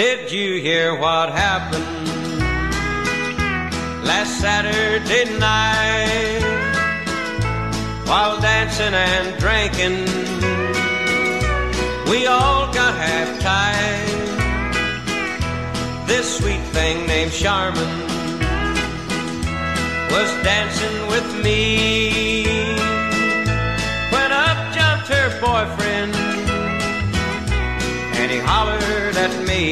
Did you hear what happened last Saturday night while dancing and drinking? We all got half tied. This sweet thing named Charmin was dancing with me when up jumped her boyfriend at me.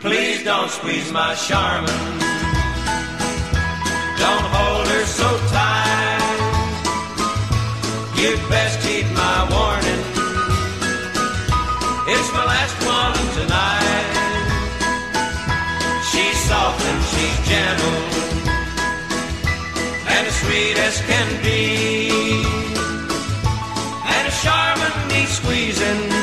Please don't squeeze my Charmin. Don't hold her so tight. You'd best heed my warning. It's my last one tonight. She's soft and she's gentle and as sweet as can be. And a Charmin needs squeezing,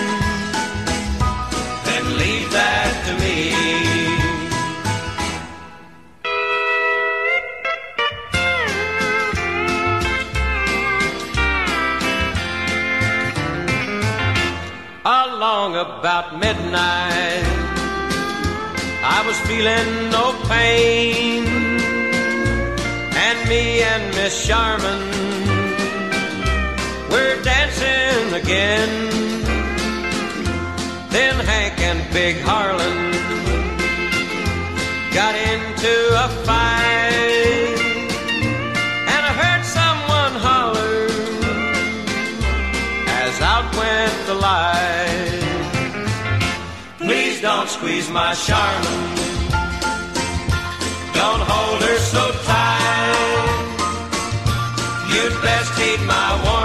about midnight, I was feeling no pain, and me and Miss Charmin were dancing again. Then Hank and Big Harlan got into a fight, and I heard someone holler as out went the light. Squeeze my Charmin. Don't hold her so tight. You'd best heed my warning.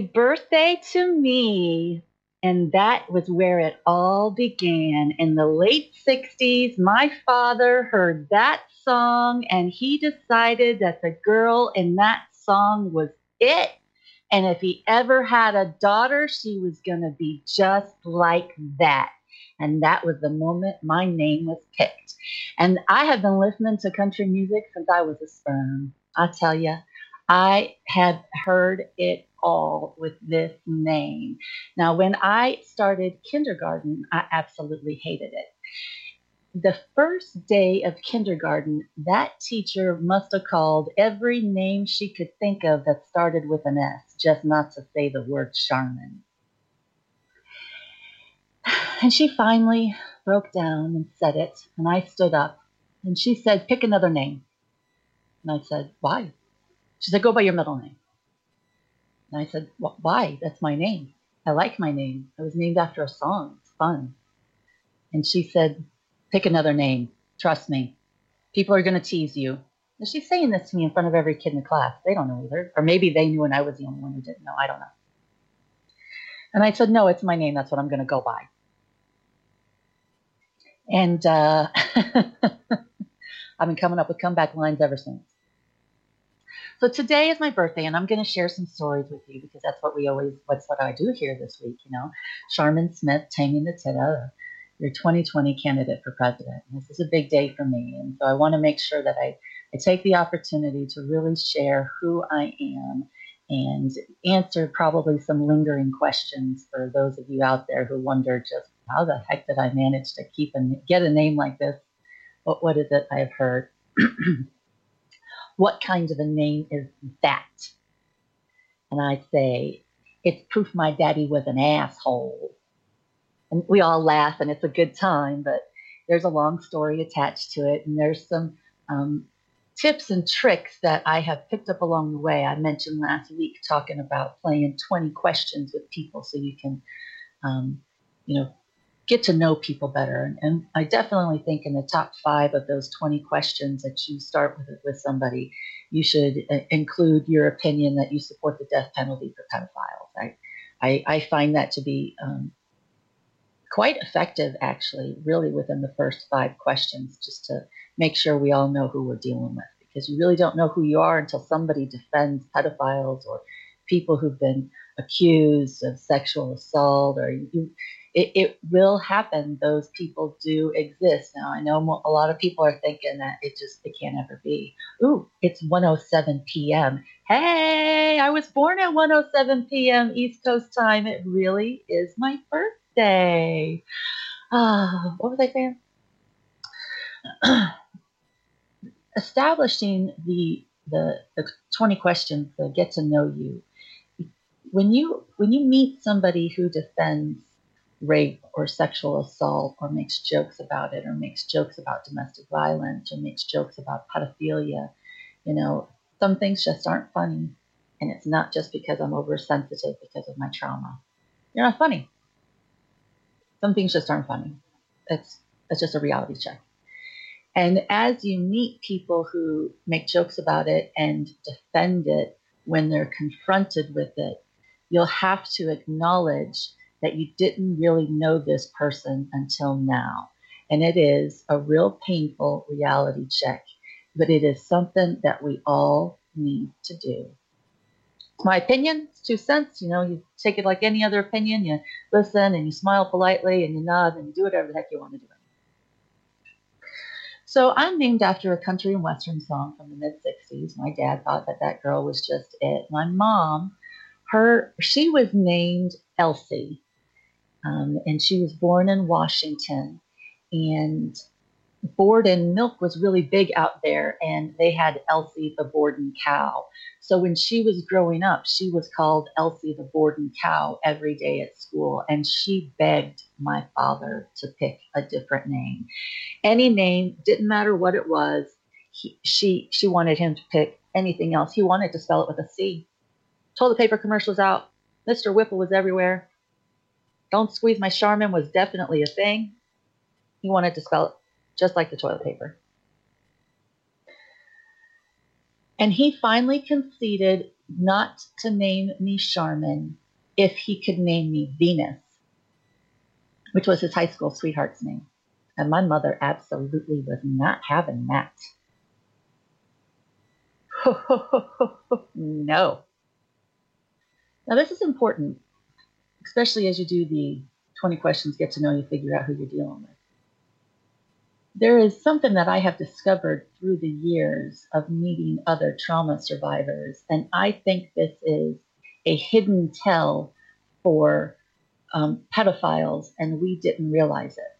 Birthday to me. And that was where it all began. In the late 60s, my father heard that song and he decided that the girl in that song was it. And if he ever had a daughter, she was going to be just like that. And that was the moment my name was picked. And I have been listening to country music since I was a sperm. I tell you, I had heard it all with this name. Now, when I started kindergarten, I absolutely hated it. The first day of kindergarten, that teacher must have called every name she could think of that started with an S, just not to say the word Sharmin. And she finally broke down and said it, and I stood up. And she said, Pick another name. And I said, Why? She said, Go by your middle name. And I said, "Wh- Why? That's my name. I like my name. I was named after a song. It's fun. And she said, Pick another name. Trust me. People are going to tease you. And she's saying this to me in front of every kid in the class. They don't know either. Or maybe they knew and I was the only one who didn't know. I don't know. And I said, No, it's my name. That's what I'm going to go by. And uh, I've been coming up with comeback lines ever since. So today is my birthday, and I'm going to share some stories with you because that's what we always, what's what I do here this week, you know. Sharmin Smith, Taming the Tida, your 2020 candidate for president. This is a big day for me, and so I want to make sure that I, I take the opportunity to really share who I am and answer probably some lingering questions for those of you out there who wonder just how the heck did I manage to keep and get a name like this? What, what is it I have heard? what kind of a name is that? And I say, it's proof my daddy was an asshole. And we all laugh and it's a good time, but there's a long story attached to it. And there's some um, tips and tricks that I have picked up along the way. I mentioned last week talking about playing 20 questions with people so you can, um, you know, get to know people better. And, and I definitely think in the top five of those 20 questions that you start with with somebody, you should uh, include your opinion that you support the death penalty for pedophiles. I, I, I find that to be um, quite effective, actually, really within the first five questions, just to make sure we all know who we're dealing with. Because you really don't know who you are until somebody defends pedophiles or people who've been accused of sexual assault, or you, it, it will happen. Those people do exist. Now, I know a lot of people are thinking that it just it can't ever be. Ooh, it's 107 p.m. Hey, I was born at 107 p.m. East Coast time. It really is my birthday. Ah, what was I saying? Establishing the, the the 20 questions to get to know you. When you when you meet somebody who defends rape or sexual assault or makes jokes about it or makes jokes about domestic violence or makes jokes about pedophilia. You know, some things just aren't funny. And it's not just because I'm oversensitive because of my trauma. You're not funny. Some things just aren't funny. It's, it's just a reality check. And as you meet people who make jokes about it and defend it when they're confronted with it, you'll have to acknowledge that you didn't really know this person until now. And it is a real painful reality check, but it is something that we all need to do. It's my opinion, it's two cents. You know, you take it like any other opinion. You listen and you smile politely and you nod and you do whatever the heck you want to do. So I'm named after a country and western song from the mid 60s. My dad thought that that girl was just it. My mom, her she was named Elsie um, and she was born in Washington. And Borden milk was really big out there, and they had Elsie the Borden cow. So when she was growing up, she was called Elsie the Borden cow every day at school, and she begged my father to pick a different name. Any name didn't matter what it was. He, she she wanted him to pick anything else. He wanted to spell it with a C. Toilet paper commercials out. Mr. Whipple was everywhere. Don't squeeze my Charmin was definitely a thing. He wanted to spell it just like the toilet paper. And he finally conceded not to name me Charmin if he could name me Venus, which was his high school sweetheart's name. And my mother absolutely was not having that. no. Now, this is important especially as you do the 20 questions, get to know you, figure out who you're dealing with. There is something that I have discovered through the years of meeting other trauma survivors, and I think this is a hidden tell for um, pedophiles, and we didn't realize it.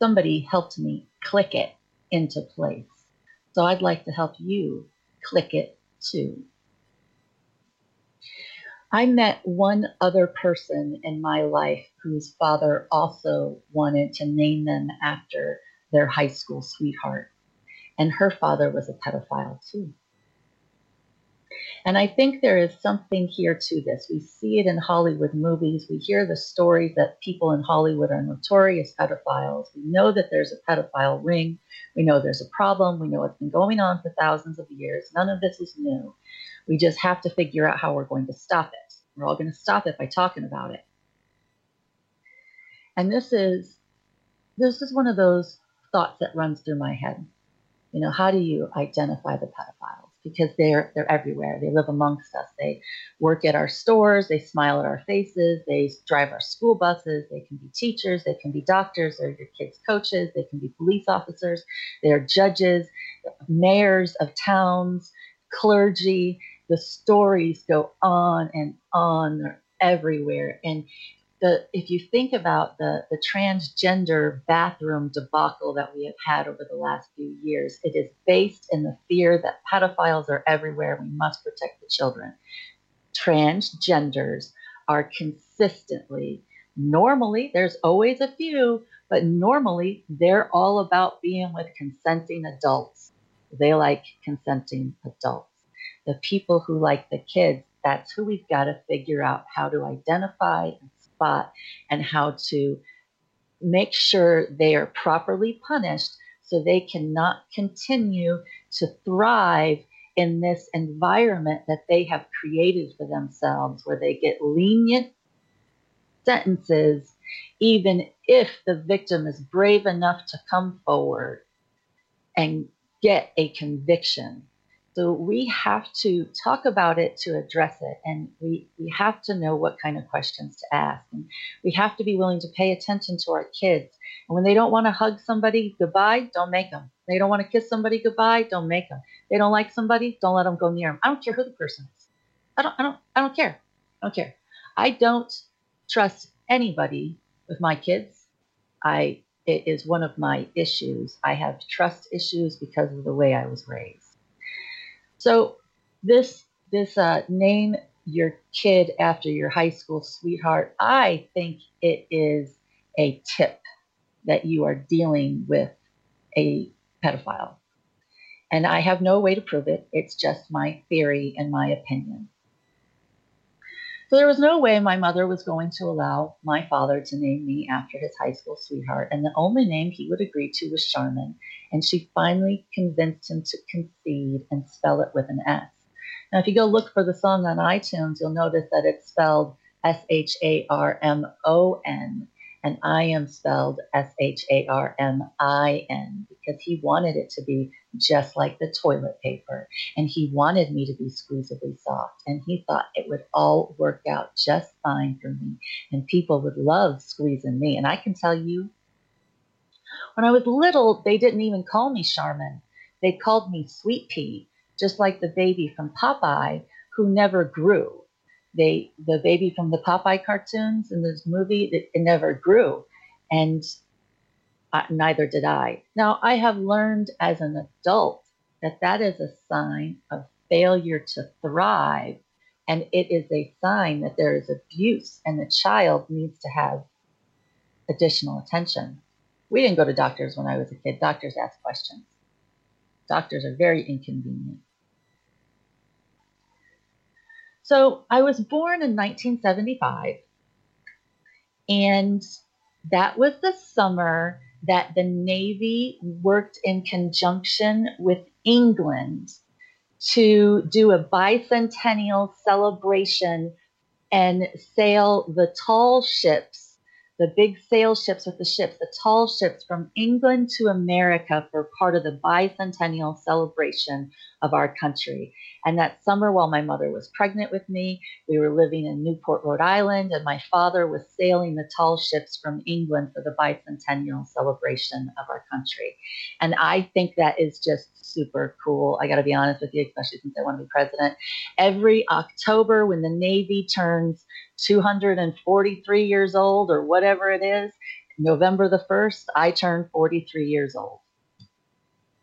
Somebody helped me click it into place. So I'd like to help you click it too. I met one other person in my life whose father also wanted to name them after their high school sweetheart. And her father was a pedophile too. And I think there is something here to this. We see it in Hollywood movies. We hear the stories that people in Hollywood are notorious pedophiles. We know that there's a pedophile ring. We know there's a problem. We know it's been going on for thousands of years. None of this is new. We just have to figure out how we're going to stop it. We're all going to stop it by talking about it. And this is this is one of those thoughts that runs through my head. You know, how do you identify the pedophiles? Because they're they're everywhere. They live amongst us. They work at our stores. They smile at our faces. They drive our school buses. They can be teachers. They can be doctors. They're your kids' coaches. They can be police officers. They're judges, mayors of towns, clergy the stories go on and on. They're everywhere. And the if you think about the, the transgender bathroom debacle that we have had over the last few years, it is based in the fear that pedophiles are everywhere. We must protect the children. Transgenders are consistently, normally, there's always a few, but normally they're all about being with consenting adults. They like consenting adults the people who like the kids, that's who we've got to figure out how to identify and spot and how to make sure they are properly punished so they cannot continue to thrive in this environment that they have created for themselves where they get lenient sentences even if the victim is brave enough to come forward and get a conviction. So we have to talk about it to address it, and we, we have to know what kind of questions to ask. And we have to be willing to pay attention to our kids. And when they don't want to hug somebody goodbye, don't make them. They don't want to kiss somebody goodbye, don't make them. They don't like somebody, don't let them go near them. I don't care who the person is. I don't, I don't, I don't care. I don't care. I don't trust anybody with my kids. I it is one of my issues. I have trust issues because of the way I was raised. So this this uh, name your kid after your high school sweetheart. I think it is a tip that you are dealing with a pedophile. And I have no way to prove it. It's just my theory and my opinion. So there was no way my mother was going to allow my father to name me after his high school sweetheart, and the only name he would agree to was Charmin, and she finally convinced him to concede and spell it with an S. Now, if you go look for the song on iTunes, you'll notice that it's spelled S H A R M O N, and I am spelled S H A R M I N because he wanted it to be just like the toilet paper. And he wanted me to be squeezably soft. And he thought it would all work out just fine for me. And people would love squeezing me. And I can tell you, when I was little, they didn't even call me Sharmin. They called me Sweet Pea, just like the baby from Popeye who never grew they the baby from the Popeye cartoons in this movie it, it never grew, and uh, neither did I. Now I have learned as an adult that that is a sign of failure to thrive, and it is a sign that there is abuse, and the child needs to have additional attention. We didn't go to doctors when I was a kid. Doctors ask questions. Doctors are very inconvenient. So I was born in 1975, and that was the summer that the Navy worked in conjunction with England to do a bicentennial celebration and sail the tall ships the big sail ships with the ships, the tall ships from England to America for part of the bicentennial celebration of our country. And that summer, while my mother was pregnant with me, we were living in Newport, Rhode Island, and my father was sailing the tall ships from England for the bicentennial celebration of our country. And I think that is just super cool. I got to be honest with you, especially since I want to be president. Every October, when the Navy turns 243 years old or whatever it is, November the 1st, I turn 43 years old.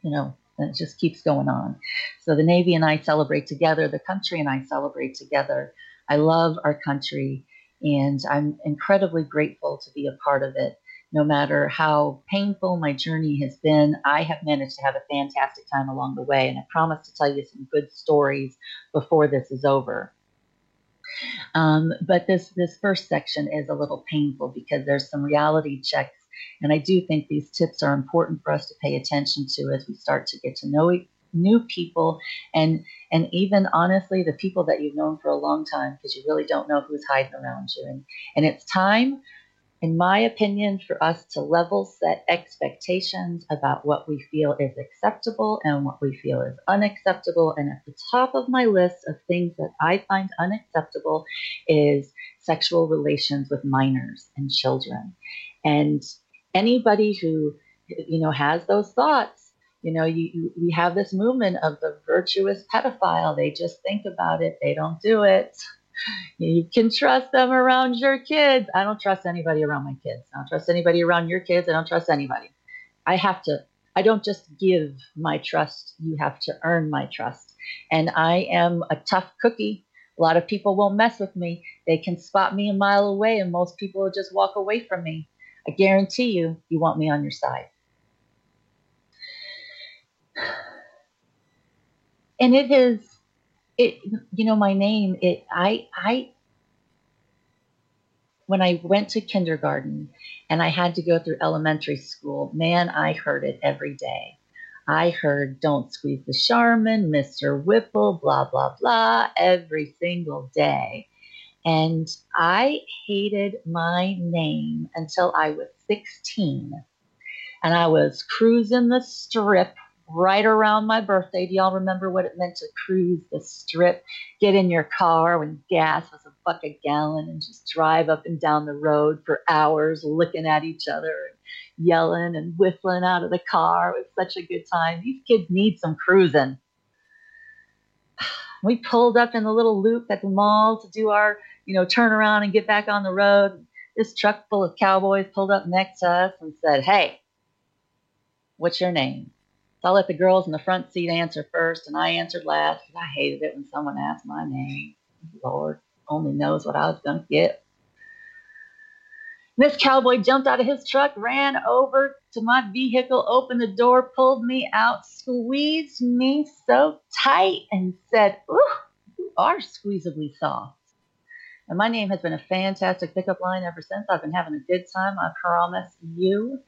You know, and it just keeps going on. So the Navy and I celebrate together, the country and I celebrate together. I love our country and I'm incredibly grateful to be a part of it. No matter how painful my journey has been, I have managed to have a fantastic time along the way. And I promise to tell you some good stories before this is over. Um, but this this first section is a little painful because there's some reality checks, and I do think these tips are important for us to pay attention to as we start to get to know new people and and even honestly the people that you've known for a long time because you really don't know who's hiding around you and and it's time in my opinion, for us to level set expectations about what we feel is acceptable and what we feel is unacceptable. And at the top of my list of things that I find unacceptable is sexual relations with minors and children. And anybody who, you know, has those thoughts, you know, you, you, we have this movement of the virtuous pedophile. They just think about it, they don't do it you can trust them around your kids. I don't trust anybody around my kids. I don't trust anybody around your kids. I don't trust anybody. I have to, I don't just give my trust. You have to earn my trust. And I am a tough cookie. A lot of people won't mess with me. They can spot me a mile away, and most people will just walk away from me. I guarantee you, you want me on your side. And it is it you know my name it i i when i went to kindergarten and i had to go through elementary school man i heard it every day I heard Don't Squeeze the Charmin, Mr. Whipple, blah, blah, blah, every single day. And I hated my name until I was 16. And I was cruising the strip right around my birthday. Do y'all remember what it meant to cruise the strip? Get in your car when gas was a buck a gallon and just drive up and down the road for hours looking at each other and yelling and whistling out of the car. It was such a good time. These kids need some cruising. We pulled up in the little loop at the mall to do our, you know, turn around and get back on the road. This truck full of cowboys pulled up next to us and said, Hey, what's your name? So I let the girls in the front seat answer first, and I answered last because I hated it when someone asked my name. Lord only knows what I was going to get. This cowboy jumped out of his truck, ran over to my vehicle, opened the door, pulled me out, squeezed me so tight, and said, Ooh, you are squeezably soft. And my name has been a fantastic pickup line ever since. I've been having a good time. I promise you.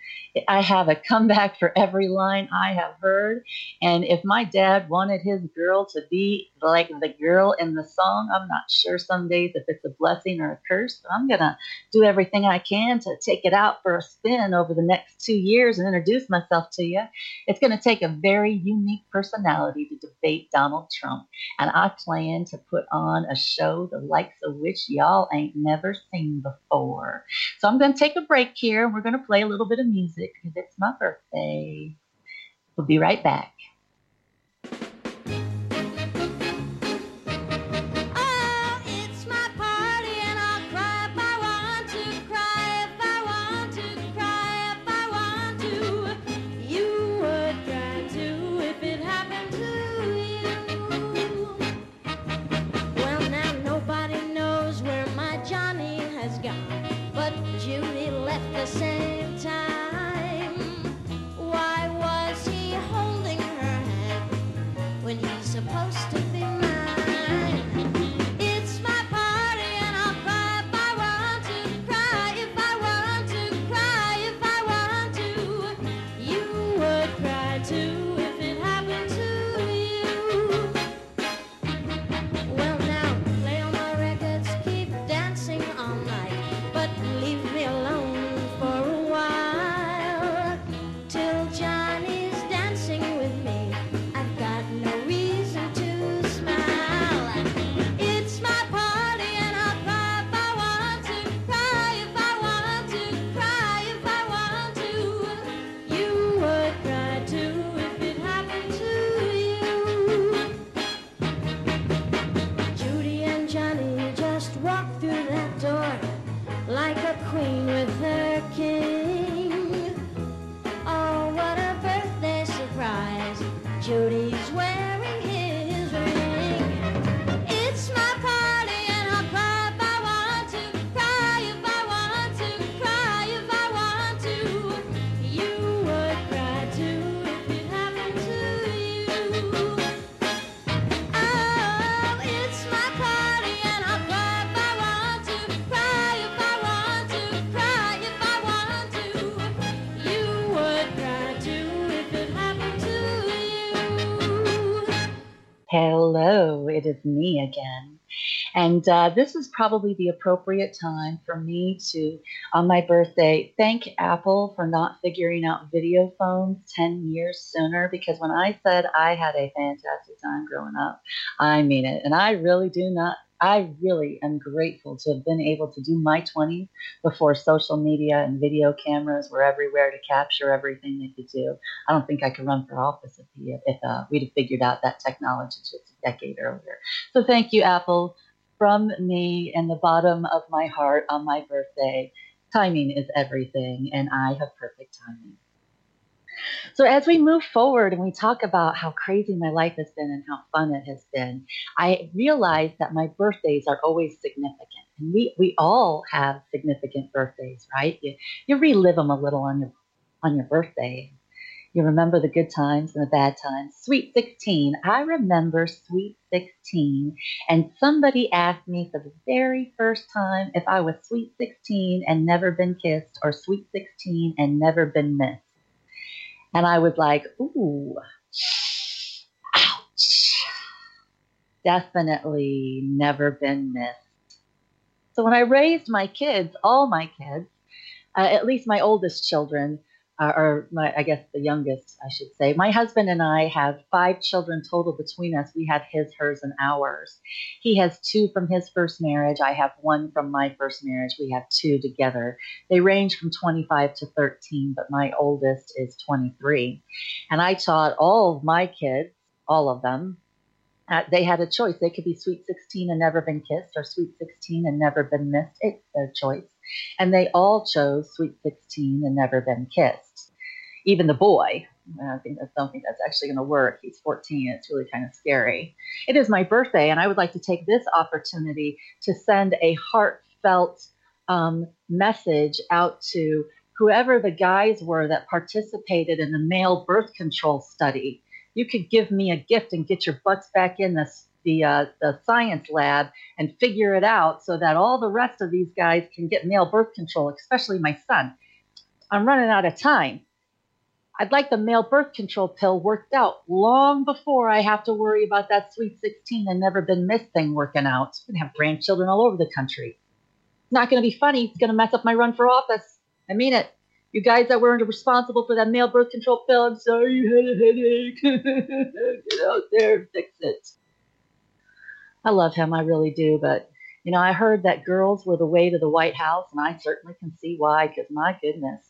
I have a comeback for every line I have heard. And if my dad wanted his girl to be like the girl in the song, I'm not sure some days if it's a blessing or a curse, but I'm going to do everything I can to take it out for a spin over the next two years and introduce myself to you. It's going to take a very unique personality to debate Donald Trump. And I plan to put on a show the likes of which y'all ain't never seen before. So I'm going to take a break here. And we're going to play a little bit of music because it's my birthday. We'll be right back. Hello, it is me again. And uh, this is probably the appropriate time for me to, on my birthday, thank Apple for not figuring out video phones 10 years sooner. Because when I said I had a fantastic time growing up, I mean it. And I really do not I really am grateful to have been able to do my 20s before social media and video cameras were everywhere to capture everything they could do. I don't think I could run for office if, he, if uh, we'd have figured out that technology just a decade earlier. So thank you, Apple, from me and the bottom of my heart on my birthday. Timing is everything, and I have perfect timing. So as we move forward and we talk about how crazy my life has been and how fun it has been, I realize that my birthdays are always significant. And we, we all have significant birthdays, right? You, you relive them a little on your on your birthday. You remember the good times and the bad times. Sweet 16. I remember Sweet 16. And somebody asked me for the very first time if I was Sweet 16 and never been kissed or Sweet 16 and never been missed. And I was like, ooh, ouch. Definitely never been missed. So when I raised my kids, all my kids, uh, at least my oldest children, uh, or my, I guess the youngest, I should say. My husband and I have five children total between us. We have his, hers, and ours. He has two from his first marriage. I have one from my first marriage. We have two together. They range from 25 to 13, but my oldest is 23. And I taught all of my kids, all of them, uh, they had a choice. They could be sweet 16 and never been kissed, or sweet 16 and never been missed. It's their choice. And they all chose sweet 16 and never been kissed even the boy. I think I don't think that's actually going to work. He's 14. It's really kind of scary. It is my birthday, and I would like to take this opportunity to send a heartfelt um, message out to whoever the guys were that participated in the male birth control study. You could give me a gift and get your butts back in the uh, the science lab and figure it out so that all the rest of these guys can get male birth control, especially my son. I'm running out of time. I'd like the male birth control pill worked out long before I have to worry about that sweet 16 and never been missed thing working out. To have grandchildren all over the country. It's not going to be funny. It's going to mess up my run for office. I mean it. You guys that were responsible for that male birth control pill, I'm sorry you had a headache. Get out there and fix it. I love him, I really do. But, you know, I heard that girls were the way to the White House, and I certainly can see why, because my goodness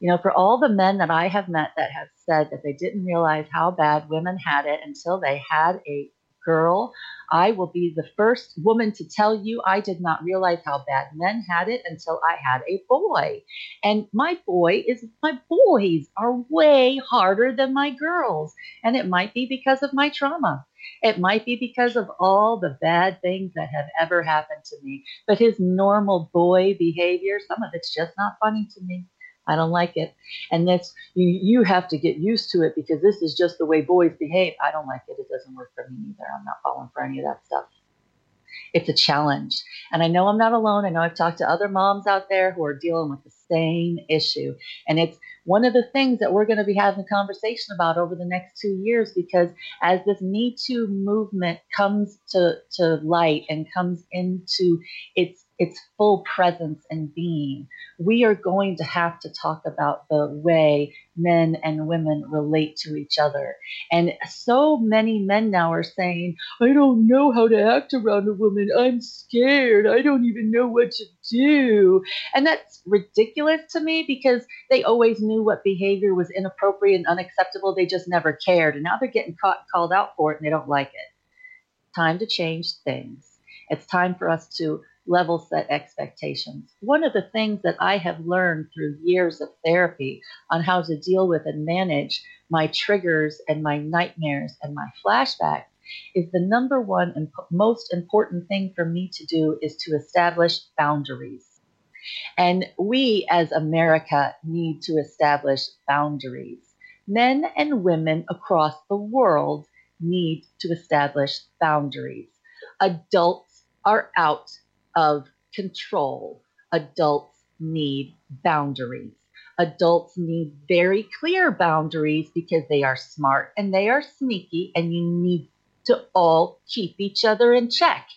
you know, for all the men that I have met that have said that they didn't realize how bad women had it until they had a girl, I will be the first woman to tell you I did not realize how bad men had it until I had a boy. And my boy is my boys are way harder than my girls. And it might be because of my trauma. It might be because of all the bad things that have ever happened to me. But his normal boy behavior, some of it's just not funny to me. I don't like it. And that's you you have to get used to it because this is just the way boys behave. I don't like it. It doesn't work for me either. I'm not falling for any of that stuff. It's a challenge. And I know I'm not alone. I know I've talked to other moms out there who are dealing with the same issue. And it's one of the things that we're going to be having a conversation about over the next two years because as this Me Too movement comes to, to light and comes into its its full presence and being. We are going to have to talk about the way men and women relate to each other. And so many men now are saying, I don't know how to act around a woman. I'm scared. I don't even know what to do. And that's ridiculous to me because they always knew what behavior was inappropriate and unacceptable. They just never cared. And now they're getting caught called out for it and they don't like it. Time to change things. It's time for us to level set expectations. One of the things that I have learned through years of therapy on how to deal with and manage my triggers and my nightmares and my flashbacks is the number one and most important thing for me to do is to establish boundaries. And we as America need to establish boundaries. Men and women across the world need to establish boundaries. Adults are out of control. Adults need boundaries. Adults need very clear boundaries because they are smart and they are sneaky, and you need to all keep each other in check.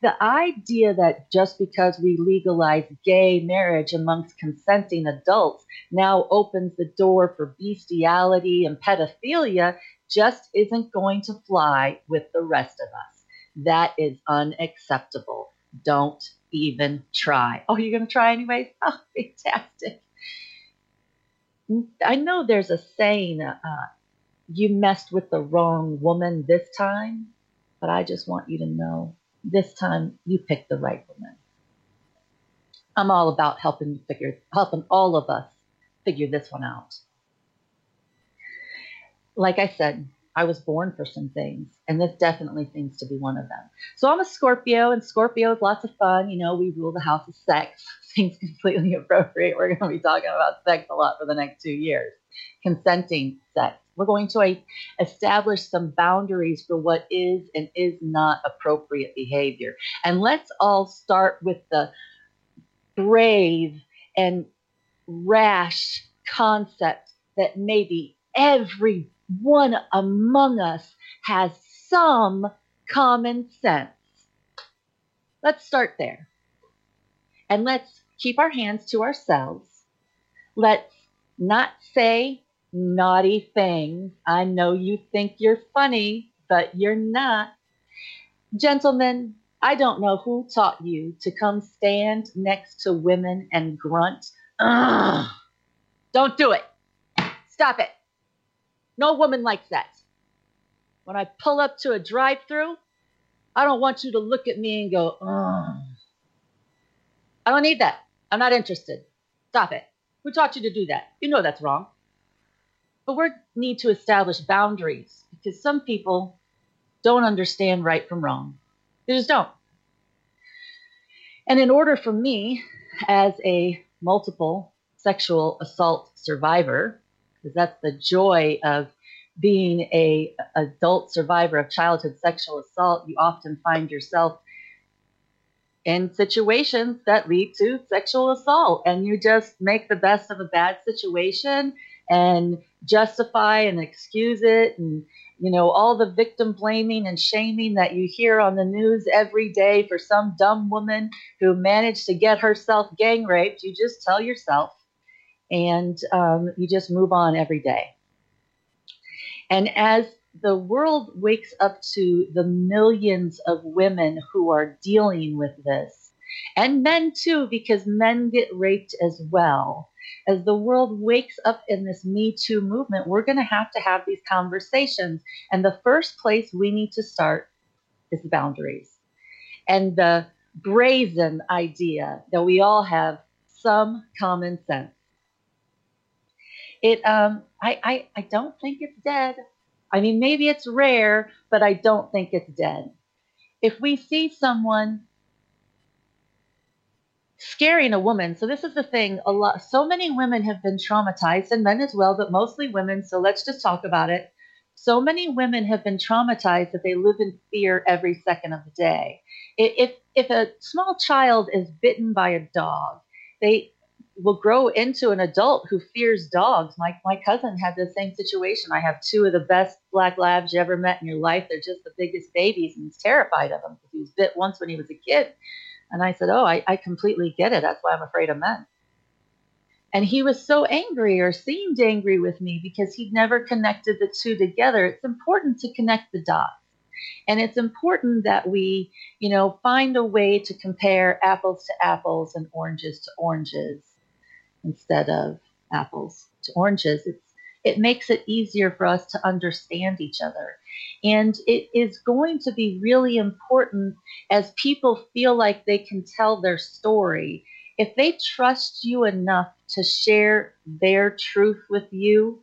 The idea that just because we legalize gay marriage amongst consenting adults now opens the door for bestiality and pedophilia just isn't going to fly with the rest of us. That is unacceptable. Don't even try. Oh, you're going to try anyway? Oh, fantastic. I know there's a saying, uh, you messed with the wrong woman this time, but I just want you to know this time you picked the right woman. I'm all about helping you figure, helping all of us figure this one out. Like I said, I was born for some things, and this definitely seems to be one of them. So I'm a Scorpio, and Scorpio is lots of fun. You know, we rule the house of sex. Seems completely appropriate. We're going to be talking about sex a lot for the next two years. Consenting sex. We're going to establish some boundaries for what is and is not appropriate behavior. And let's all start with the brave and rash concept that maybe every one among us has some common sense. Let's start there. And let's keep our hands to ourselves. Let's not say naughty things. I know you think you're funny, but you're not. Gentlemen, I don't know who taught you to come stand next to women and grunt. Ugh. Don't do it. Stop it. No woman likes that. When I pull up to a drive through, I don't want you to look at me and go, Ugh. I don't need that. I'm not interested. Stop it. Who taught you to do that? You know that's wrong. But we need to establish boundaries because some people don't understand right from wrong. They just don't. And in order for me, as a multiple sexual assault survivor, because that's the joy of being a adult survivor of childhood sexual assault, you often find yourself in situations that lead to sexual assault and you just make the best of a bad situation and justify and excuse it and you know all the victim blaming and shaming that you hear on the news every day for some dumb woman who managed to get herself gang raped. You just tell yourself and um, you just move on every day and as the world wakes up to the millions of women who are dealing with this, and men too, because men get raped as well. As the world wakes up in this Me Too movement, we're going to have to have these conversations. And the first place we need to start is the boundaries and the brazen idea that we all have some common sense. It, um, I, I, I don't think it's dead. I mean, maybe it's rare, but I don't think it's dead. If we see someone scaring a woman, so this is the thing, a lot so many women have been traumatized and men as well, but mostly women, so let's just talk about it. So many women have been traumatized that they live in fear every second of the day. If if a small child is bitten by a dog, they will grow into an adult who fears dogs. My my cousin had the same situation. I have two of the best black labs you ever met in your life. They're just the biggest babies, and he's terrified of them because he was bit once when he was a kid. And I said, "Oh, I, I completely get it. That's why I'm afraid of men." And he was so angry or seemed angry with me because he'd never connected the two together. It's important to connect the dots. And it's important that we, you know, find a way to compare apples to apples and oranges to oranges instead of apples to oranges. It's it makes it easier for us to understand each other. And it is going to be really important as people feel like they can tell their story. If they trust you enough to share their truth with you,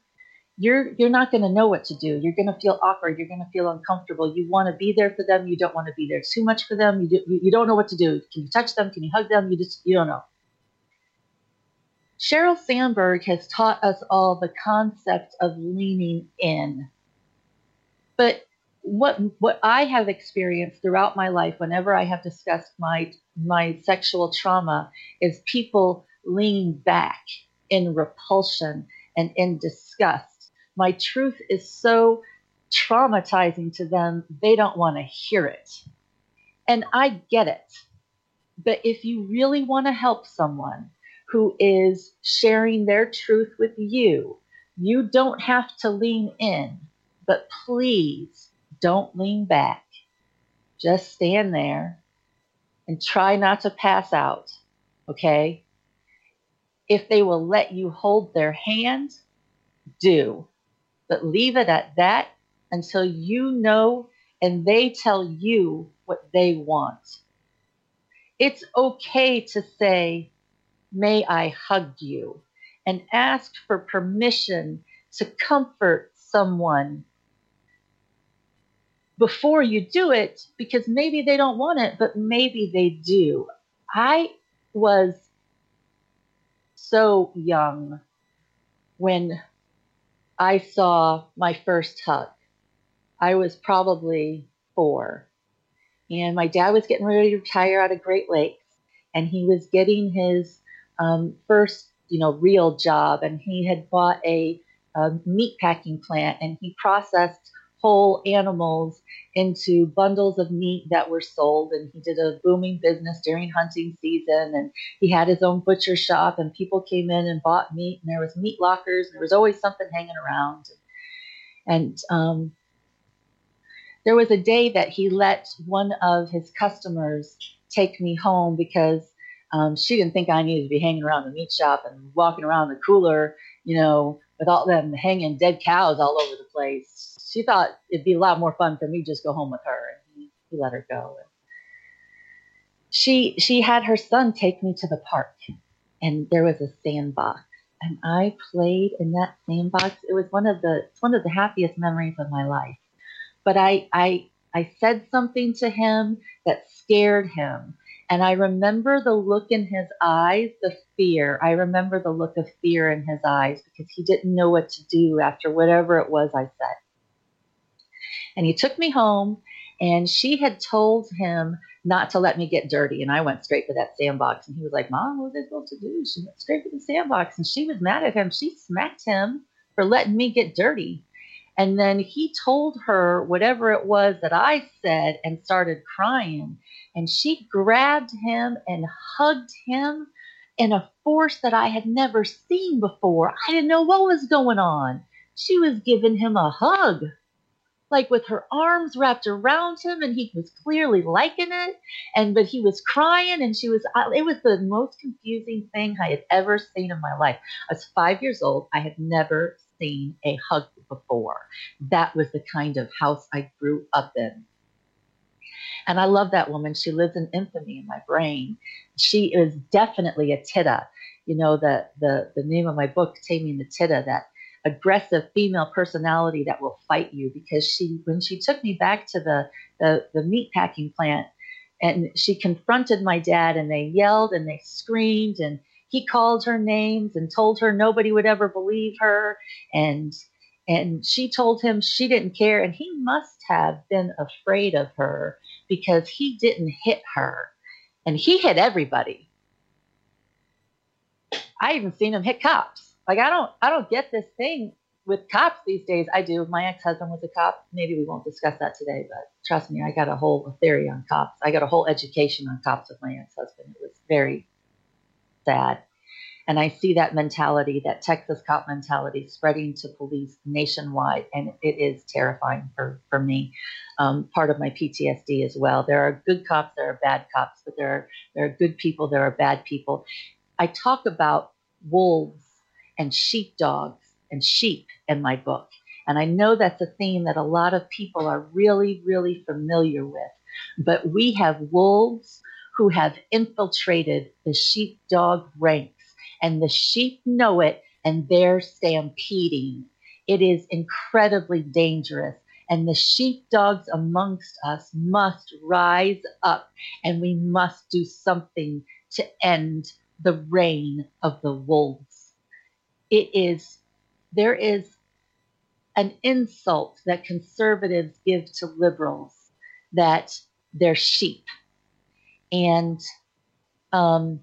you're you're not going to know what to do. You're going to feel awkward. You're going to feel uncomfortable. You want to be there for them. You don't want to be there too much for them. You do, you don't know what to do. Can you touch them? Can you hug them? You just you don't know. Sheryl Sandberg has taught us all the concept of leaning in. But what what I have experienced throughout my life whenever I have discussed my my sexual trauma is people leaning back in repulsion and in disgust. My truth is so traumatizing to them, they don't want to hear it. And I get it. But if you really want to help someone, who is sharing their truth with you. You don't have to lean in, but please don't lean back. Just stand there and try not to pass out, okay? If they will let you hold their hand, do. But leave it at that until you know and they tell you what they want. It's okay to say, May I hug you? And ask for permission to comfort someone before you do it because maybe they don't want it, but maybe they do. I was so young when I saw my first hug. I was probably four. And my dad was getting ready to retire out of Great Lakes, and he was getting his um, first, you know, real job, and he had bought a a meat packing plant and he processed whole animals into bundles of meat that were sold and he did a booming business during hunting season and he had his own butcher shop and people came in and bought meat and there was meat lockers and there was always something hanging around. And um, there was a day that he let one of his customers take me home because um, she didn't think I needed to be hanging around the meat shop and walking around the cooler, you know, with all them hanging dead cows all over the place she thought it'd be a lot more fun for me just go home with her, and he, let her go. She she had her son take me to the park, and there was a sandbox, and I played in that sandbox. It was one of the one of the happiest memories of my life. But I I I said something to him that scared him. And I remember the look in his eyes, the fear. I remember the look of fear in his eyes because he didn't know what to do after whatever it was I said. And he took me home, and she had told him not to let me get dirty. And I went straight for that sandbox. And he was like, Mom, what was I supposed to do? She went straight for the sandbox. And she was mad at him. She smacked him for letting me get dirty. And then he told her whatever it was that I said and started crying. And she grabbed him and hugged him in a force that I had never seen before. I didn't know what was going on. She was giving him a hug like with her arms wrapped around him and he was clearly liking it and but he was crying and she was it was the most confusing thing i had ever seen in my life i was five years old i had never seen a hug before. That was the kind of house i grew up in. And i love that woman. She lives in infamy in my brain. She is definitely a Tida. You know the the the name of my book taming the Tida that aggressive female personality that will fight you because she when she took me back to the the, the meat packing plant and she confronted my dad and they yelled and they screamed and he called her names and told her nobody would ever believe her. And and she told him she didn't care and he must have been afraid of her because he didn't hit her and he hit everybody i even seen him hit cops like I don't I don't get this thing with cops these days. I do. My ex-husband was a cop. Maybe we won't discuss that today, but trust me, I got a whole theory on cops. I got a whole education on cops with my ex-husband. It was very sad. And I see that mentality, that Texas cop mentality, spreading to police nationwide, and it is terrifying for, for me. Um, part of my PTSD as well. There are good cops, there are bad cops, but there are there are good people, there are bad people. I talk about wolves and sheepdogs and sheep in my book. And I know that's a theme that a lot of people are really, really familiar with. But we have wolves who have infiltrated the sheepdog ranks, and the sheep know it and they're stampeding. It is incredibly dangerous. And the sheepdogs amongst us must rise up and we must do something to end the reign of the wolves it is there is an insult that conservatives give to liberals that they're sheep and um,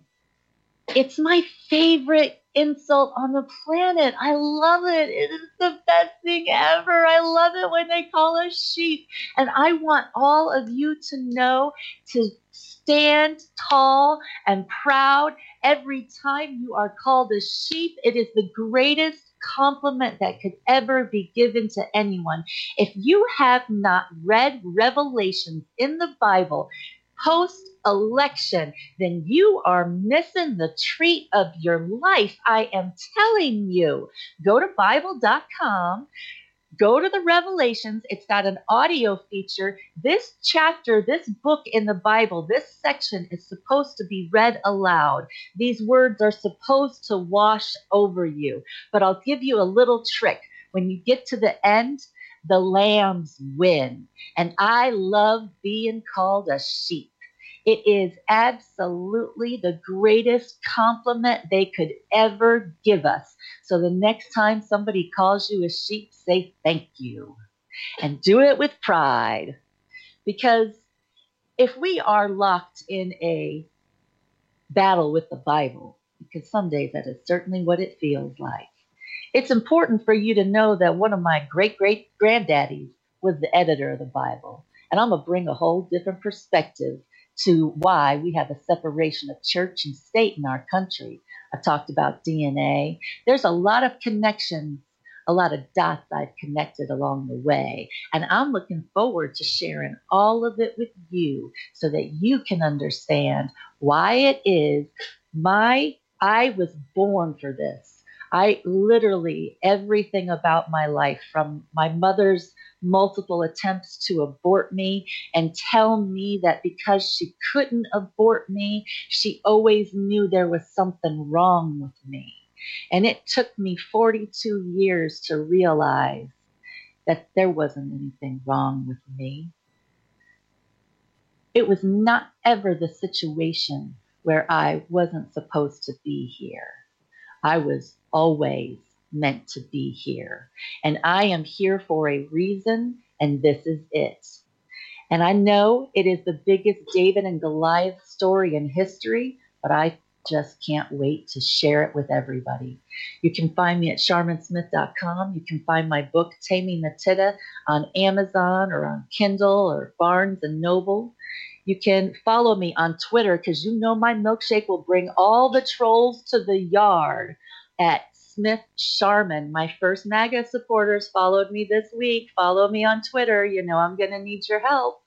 it's my favorite insult on the planet. I love it. It is the best thing ever. I love it when they call us sheep. And I want all of you to know to stand tall and proud every time you are called a sheep. It is the greatest compliment that could ever be given to anyone. If you have not read Revelations in the Bible, post election, then you are missing the treat of your life. I am telling you. Go to Bible.com. Go to the Revelations. It's got an audio feature. This chapter, this book in the Bible, this section is supposed to be read aloud. These words are supposed to wash over you. But I'll give you a little trick. When you get to the end, the lambs win. And I love being called a sheep. It is absolutely the greatest compliment they could ever give us. So the next time somebody calls you a sheep, say thank you and do it with pride. Because if we are locked in a battle with the Bible, because some days that is certainly what it feels like, It's important for you to know that one of my great great granddaddies was the editor of the Bible. And I'm going to bring a whole different perspective to why we have a separation of church and state in our country. I talked about DNA. There's a lot of connections, a lot of dots I've connected along the way. And I'm looking forward to sharing all of it with you so that you can understand why it is my I was born for this. I literally, everything about my life, from my mother's multiple attempts to abort me and tell me that because she couldn't abort me, she always knew there was something wrong with me. And it took me 42 years to realize that there wasn't anything wrong with me. It was not ever the situation where I wasn't supposed to be here. I was always meant to be here. And I am here for a reason, and this is it. And I know it is the biggest David and Goliath story in history, but I just can't wait to share it with everybody. You can find me at sharminsmith.com. You can find my book, Taming the Tida, on Amazon or on Kindle or Barnes and Noble. You can follow me on Twitter because you know my milkshake will bring all the trolls to the yard at Smith Sharmin. My first MAGA supporters followed me this week. Follow me on Twitter. You know I'm going to need your help.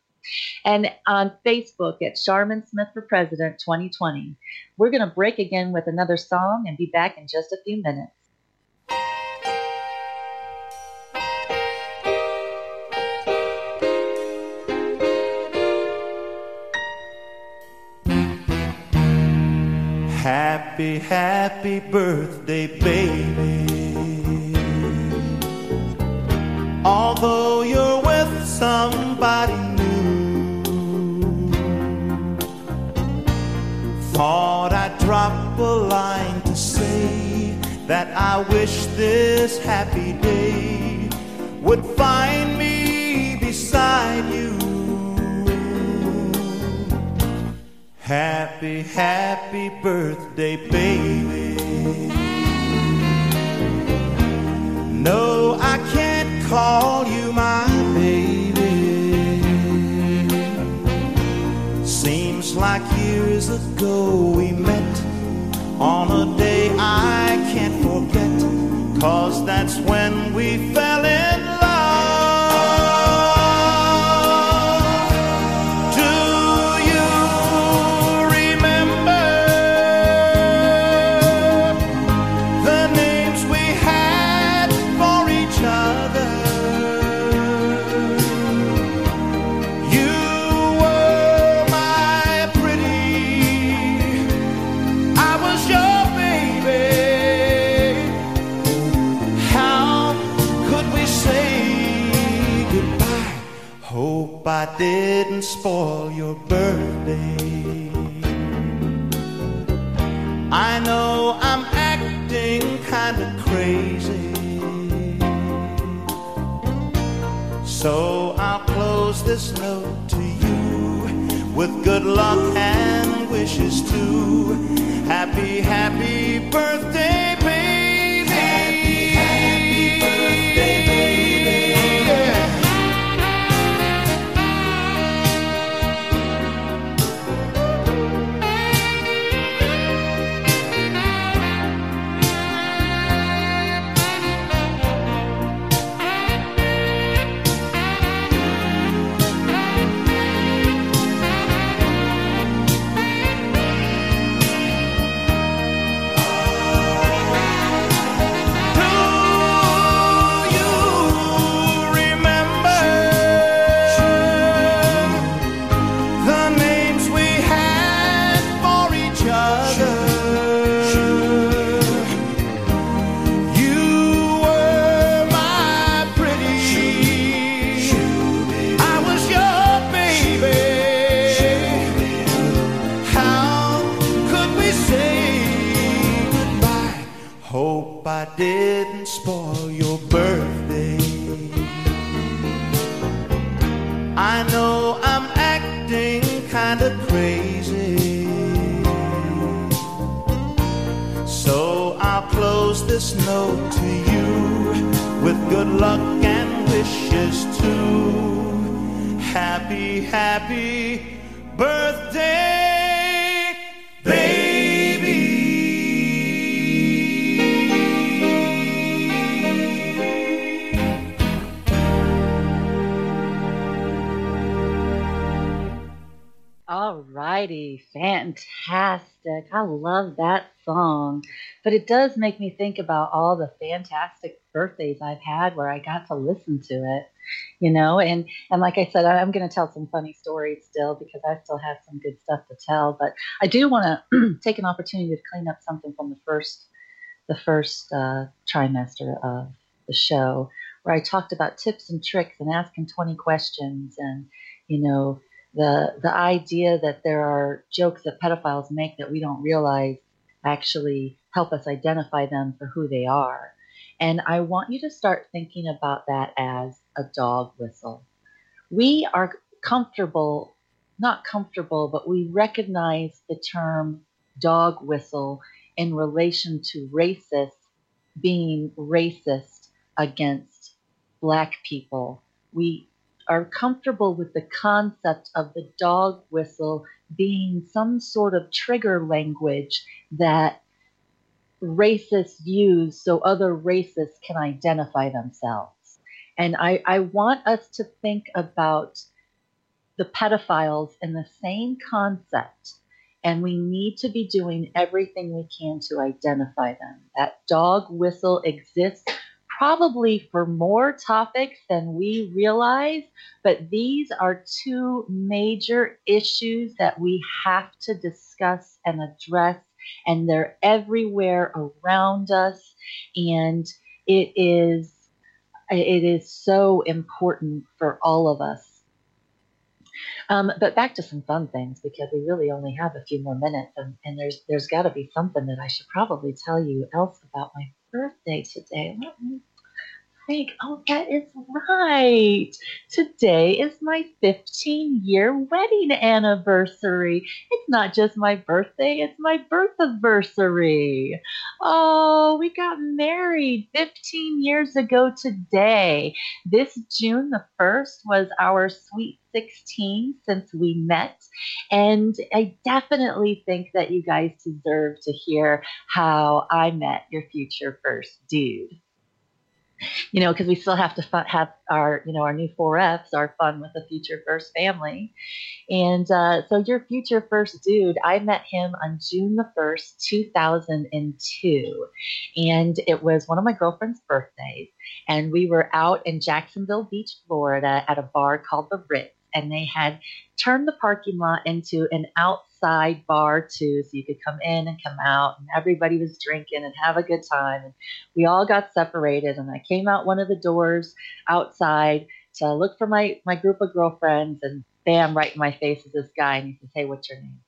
And on Facebook at Sharmin Smith for President 2020. We're going to break again with another song and be back in just a few minutes. Happy, happy birthday, baby. Although you're with somebody new, thought I'd drop a line to say that I wish this happy day would find me beside you. Happy, happy birthday, baby. No, I can't call you my baby. Seems like years ago we met on a day I can't forget. Cause that's when we fell in didn't spoil your birthday. I know I'm acting kinda crazy. So I'll close this note to you with good luck and wishes too. Happy, happy birthday, fantastic. I love that song. But it does make me think about all the fantastic birthdays I've had where I got to listen to it, you know, and and like I said, I'm going to tell some funny stories still because I still have some good stuff to tell. But I do want to take an opportunity to clean up something from the first the first uh, trimester of the show where I talked about tips and tricks and asking 20 questions and you know the the idea that there are jokes that pedophiles make that we don't realize actually help us identify them for who they are. And I want you to start thinking about that as a dog whistle. We are comfortable, not comfortable, but we recognize the term dog whistle in relation to racist being racist against black people. We are comfortable with the concept of the dog whistle being some sort of trigger language that racists use so other racists can identify themselves. And I, I want us to think about the pedophiles in the same concept. And we need to be doing everything we can to identify them. That dog whistle exists probably for more topics than we realize, but these are two major issues that we have to discuss and address, and they're everywhere around us. And it is it is so important for all of us. Um, but back to some fun things because we really only have a few more minutes, and, and there's there's got to be something that I should probably tell you else about my birthday today. Let me think, oh, that is right. Today is my 15 year wedding anniversary. It's not just my birthday, it's my birth anniversary. Oh, we got married 15 years ago today. This June the 1st was our sweet 16 since we met. And I definitely think that you guys deserve to hear how I met your future first dude you know, because we still have to have our, you know, our new four Fs, our fun with the future first family. And uh, so your future first dude, I met him on June the 1st, 2002. And it was one of my girlfriend's birthdays. And we were out in Jacksonville Beach, Florida at a bar called The Ritz. And they had turned the parking lot into an outside bar too, so you could come in and come out, and everybody was drinking and have a good time. And we all got separated, and I came out one of the doors outside to look for my my group of girlfriends, and bam, right in my face is this guy, and he says, "Hey, what's your name?"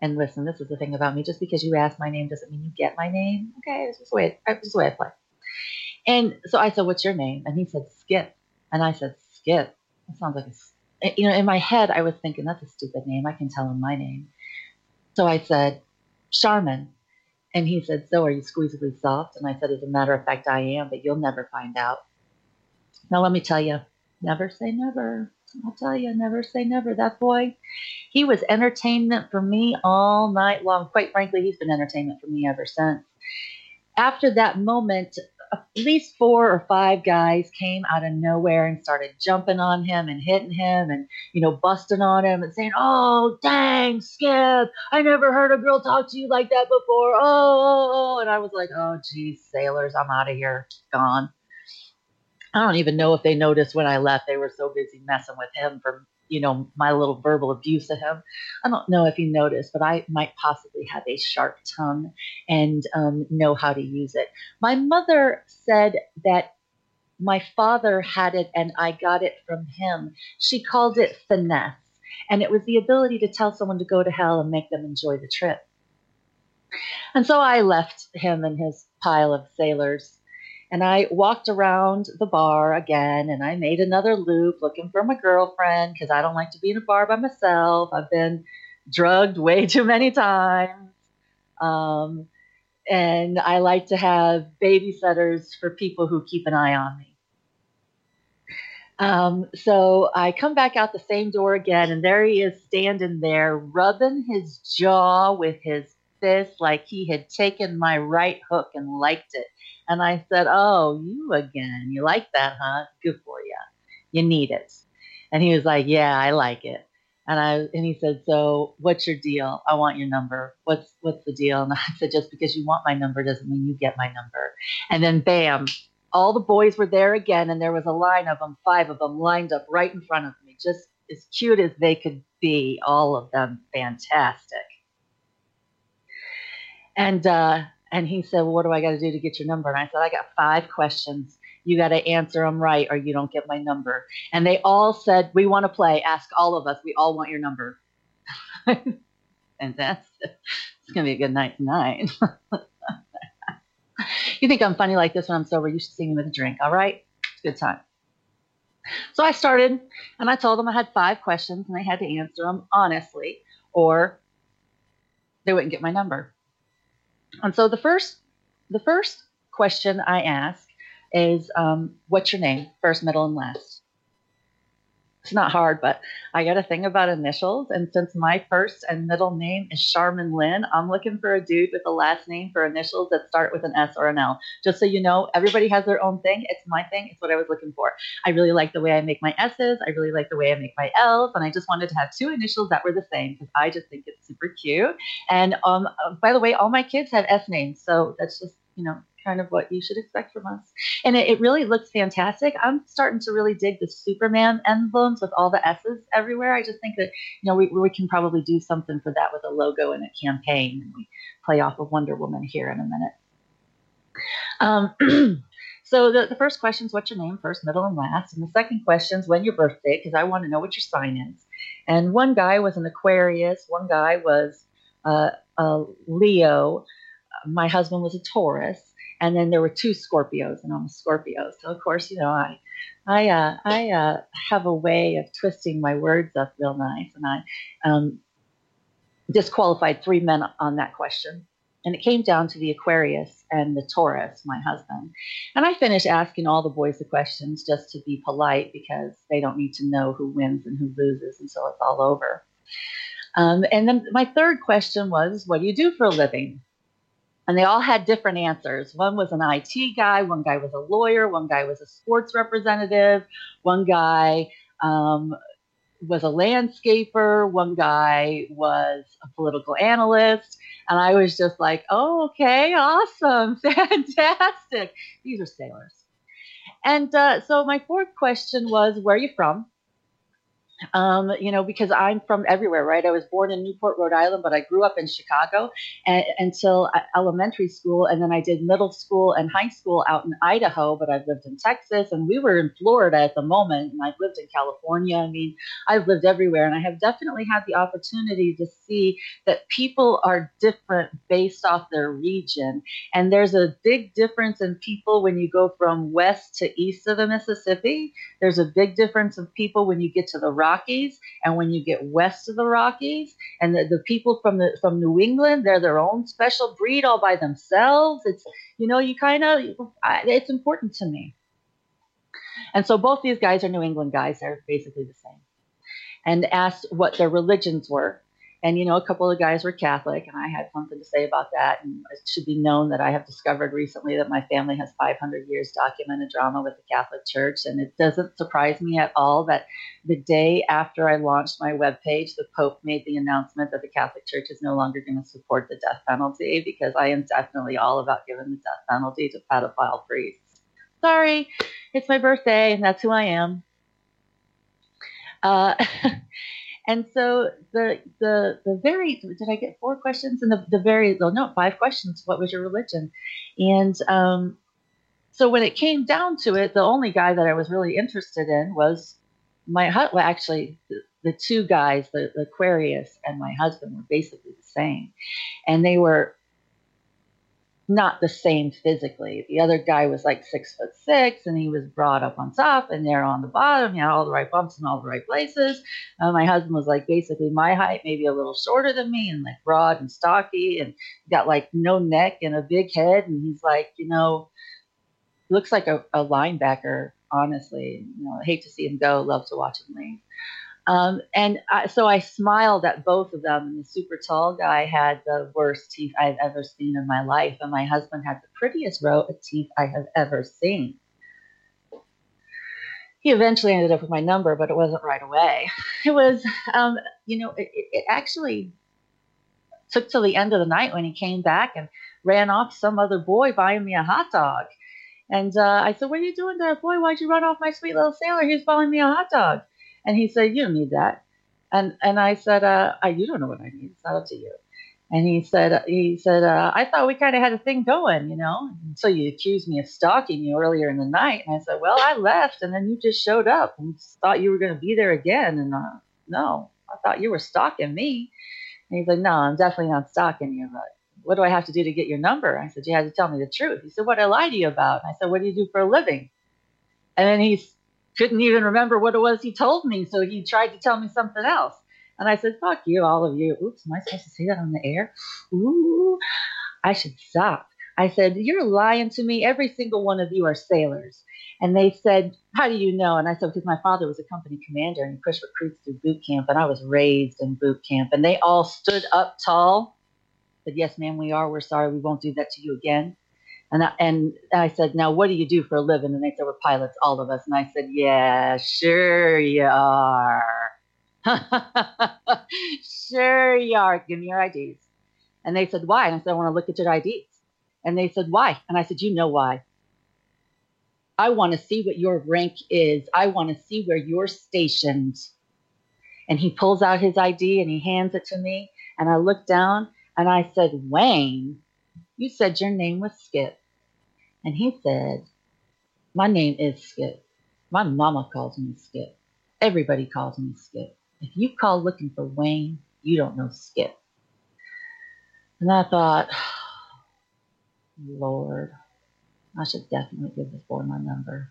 And listen, this is the thing about me. Just because you ask my name doesn't mean you get my name. Okay, this is the way this is the way I play. And so I said, "What's your name?" And he said, "Skip." And I said, "Skip." That sounds like a you know, in my head, I was thinking, that's a stupid name. I can tell him my name. So I said, Sharmin. And he said, So are you squeezably soft? And I said, As a matter of fact, I am, but you'll never find out. Now, let me tell you, never say never. I'll tell you, never say never. That boy, he was entertainment for me all night long. Quite frankly, he's been entertainment for me ever since. After that moment, at least four or five guys came out of nowhere and started jumping on him and hitting him and you know busting on him and saying oh dang skip i never heard a girl talk to you like that before. Oh, oh, oh. oh. and i was like oh geez sailors i'm out of here. Gone. I don't even know if they noticed when i left. They were so busy messing with him for you know, my little verbal abuse of him. I don't know if he noticed, but I might possibly have a sharp tongue and um, know how to use it. My mother said that my father had it and I got it from him. She called it finesse, and it was the ability to tell someone to go to hell and make them enjoy the trip. And so I left him and his pile of sailors and I walked around the bar again and I made another loop looking for my girlfriend because I don't like to be in a bar by myself. I've been drugged way too many times. Um, and I like to have babysitters for people who keep an eye on me. Um, so I come back out the same door again, and there he is standing there, rubbing his jaw with his fist like he had taken my right hook and liked it. And I said, Oh, you again. You like that, huh? Good for you. You need it. And he was like, Yeah, I like it. And I and he said, So what's your deal? I want your number. What's what's the deal? And I said, Just because you want my number doesn't mean you get my number. And then bam, all the boys were there again, and there was a line of them, five of them lined up right in front of me, just as cute as they could be, all of them fantastic. And uh, and he said, well, "What do I got to do to get your number?" And I said, "I got five questions. You got to answer them right, or you don't get my number." And they all said, "We want to play. Ask all of us. We all want your number." and that's it's gonna be a good night tonight. you think I'm funny like this when I'm sober? You should see me with a drink. All right, it's a good time. So I started, and I told them I had five questions, and they had to answer them honestly, or they wouldn't get my number. And so the first, the first question I ask is, um, "What's your name? First, middle, and last." It's not hard, but I got a thing about initials. And since my first and middle name is Sharmin Lynn, I'm looking for a dude with a last name for initials that start with an S or an L. Just so you know, everybody has their own thing. It's my thing. It's what I was looking for. I really like the way I make my S's. I really like the way I make my L's. And I just wanted to have two initials that were the same because I just think it's super cute. And um, by the way, all my kids have S names. So that's just, you know, kind of what you should expect from us. And it, it, really looks fantastic. I'm starting to really dig the Superman emblems with all the S's everywhere. I just think that, you know, we, we can probably do something for that with a logo and a campaign. And we play off of Wonder Woman here in a minute. Um, so the, the first question is what's your name, first, middle, and last. And the second question is when your birthday, because I want to know what your sign is. And one guy was an Aquarius, one guy was uh, a Leo, my husband was a Taurus, and then there were two Scorpios, and I'm a Scorpio. So of course, you know, I I uh, I uh, have a way of twisting my words up real nice, and I um, disqualified three men on that question. And it came down to the Aquarius and the Taurus, my husband. And I finished asking all the boys the questions just to be polite because they don't need to know who wins and who loses until it's all over. Um, and then my third question was, What do you do for a living? And they all had different answers. One was an IT guy, one guy was a lawyer, one guy was a sports representative, one guy um, was a landscaper, one guy was a political analyst. And I was just like, oh, okay, awesome, fantastic. These are sailors. And uh, so my fourth question was, where are you from? Um, you know, because I'm from everywhere, right? I was born in Newport, Rhode Island, but I grew up in Chicago and, until elementary school. And then I did middle school and high school out in Idaho, but I've lived in Texas and we were in Florida at the moment. And I've lived in California. I mean, I've lived everywhere and I have definitely had the opportunity to see that people are different based off their region. And there's a big difference in people when you go from west to east of the Mississippi. There's a big difference of people when you get to the Rockies and when you get west of the Rockies and the, the people from the from New England, they're their own special breed all by themselves. It's you know, you kind of it's important to me. And so both these guys are New England guys. They're basically the same. And asked what their religions were. And, you know, a couple of guys were Catholic, and I had something to say about that. And it should be known that I have discovered recently that my family has 500 years documented drama with the Catholic Church. And it doesn't surprise me at all that the day after I launched my webpage, the Pope made the announcement that the Catholic Church is no longer going to support the death penalty because I am definitely all about giving the death penalty to pedophile priests. Sorry, it's my birthday, and that's who I am. Uh, And so the the the very did I get four questions and the the very well, no five questions. What was your religion? And um, so when it came down to it, the only guy that I was really interested in was my husband. Well, actually, the, the two guys, the, the Aquarius and my husband, were basically the same, and they were not the same physically. The other guy was like six foot six, and he was brought up on top, and there on the bottom. He had all the right bumps in all the right places. Uh, my husband was like basically my height, maybe a little shorter than me, and like broad and stocky, and got like no neck and a big head. And he's like, you know, looks like a, a linebacker. Honestly, you know, I hate to see him go. Love to watch him leave. Um, and I, so I smiled at both of them. And the super tall guy had the worst teeth I've ever seen in my life. And my husband had the prettiest row of teeth I have ever seen. He eventually ended up with my number, but it wasn't right away. It was, um, you know, it, it actually took till the end of the night when he came back and ran off some other boy buying me a hot dog. And uh, I said, What are you doing there, boy? Why'd you run off my sweet little sailor? He was buying me a hot dog. And he said, You don't need that. And and I said, uh, I, you don't know what I need. It's not up to you. And he said, he said, uh, I thought we kind of had a thing going, you know. And so you accused me of stalking you earlier in the night, and I said, well, I left, and then you just showed up and thought you were going to be there again, and uh, no, I thought you were stalking me. And he's like, no, I'm definitely not stalking you, but what do I have to do to get your number? I said, you had to tell me the truth. He said, what I lie to you about? I said, what do you do for a living? And then he's couldn't even remember what it was he told me, so he tried to tell me something else. And I said, fuck you, all of you. Oops, am I supposed to say that on the air? Ooh, I should stop. I said, You're lying to me. Every single one of you are sailors. And they said, How do you know? And I said, Because my father was a company commander and he pushed recruits through boot camp, and I was raised in boot camp. And they all stood up tall, said, Yes, ma'am, we are. We're sorry. We won't do that to you again. And I, and I said, now what do you do for a living? And they said, we're pilots, all of us. And I said, yeah, sure you are. sure you are. Give me your IDs. And they said, why? And I said, I want to look at your IDs. And they said, why? And I said, you know why. I want to see what your rank is. I want to see where you're stationed. And he pulls out his ID and he hands it to me. And I look down and I said, Wayne, you said your name was Skip. And he said, My name is Skip. My mama calls me Skip. Everybody calls me Skip. If you call looking for Wayne, you don't know Skip. And I thought, Lord, I should definitely give this boy my number.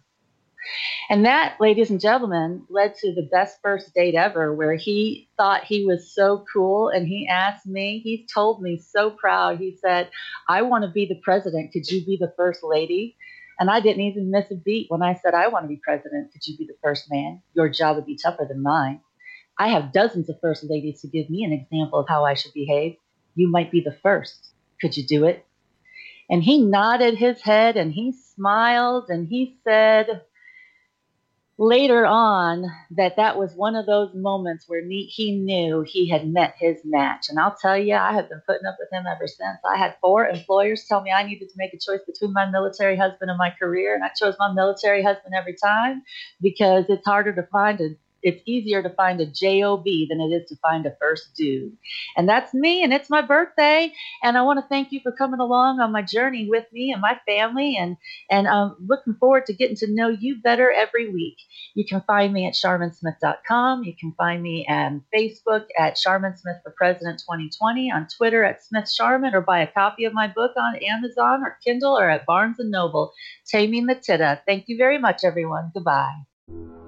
And that, ladies and gentlemen, led to the best first date ever, where he thought he was so cool. And he asked me, he told me so proud, he said, I want to be the president. Could you be the first lady? And I didn't even miss a beat when I said, I want to be president. Could you be the first man? Your job would be tougher than mine. I have dozens of first ladies to give me an example of how I should behave. You might be the first. Could you do it? And he nodded his head and he smiled and he said, later on that that was one of those moments where he knew he had met his match. And I'll tell you, I have been putting up with him ever since. I had four employers tell me I needed to make a choice between my military husband and my career. And I chose my military husband every time because it's harder to find a it's easier to find a job than it is to find a first dude. And that's me and it's my birthday and i want to thank you for coming along on my journey with me and my family and and i'm looking forward to getting to know you better every week. You can find me at sharminsmith.com you can find me on facebook at Sharmin smith for president 2020 on twitter at smith Sharmin or buy a copy of my book on amazon or kindle or at barnes and noble. Taming the Tida. Thank you very much everyone. Goodbye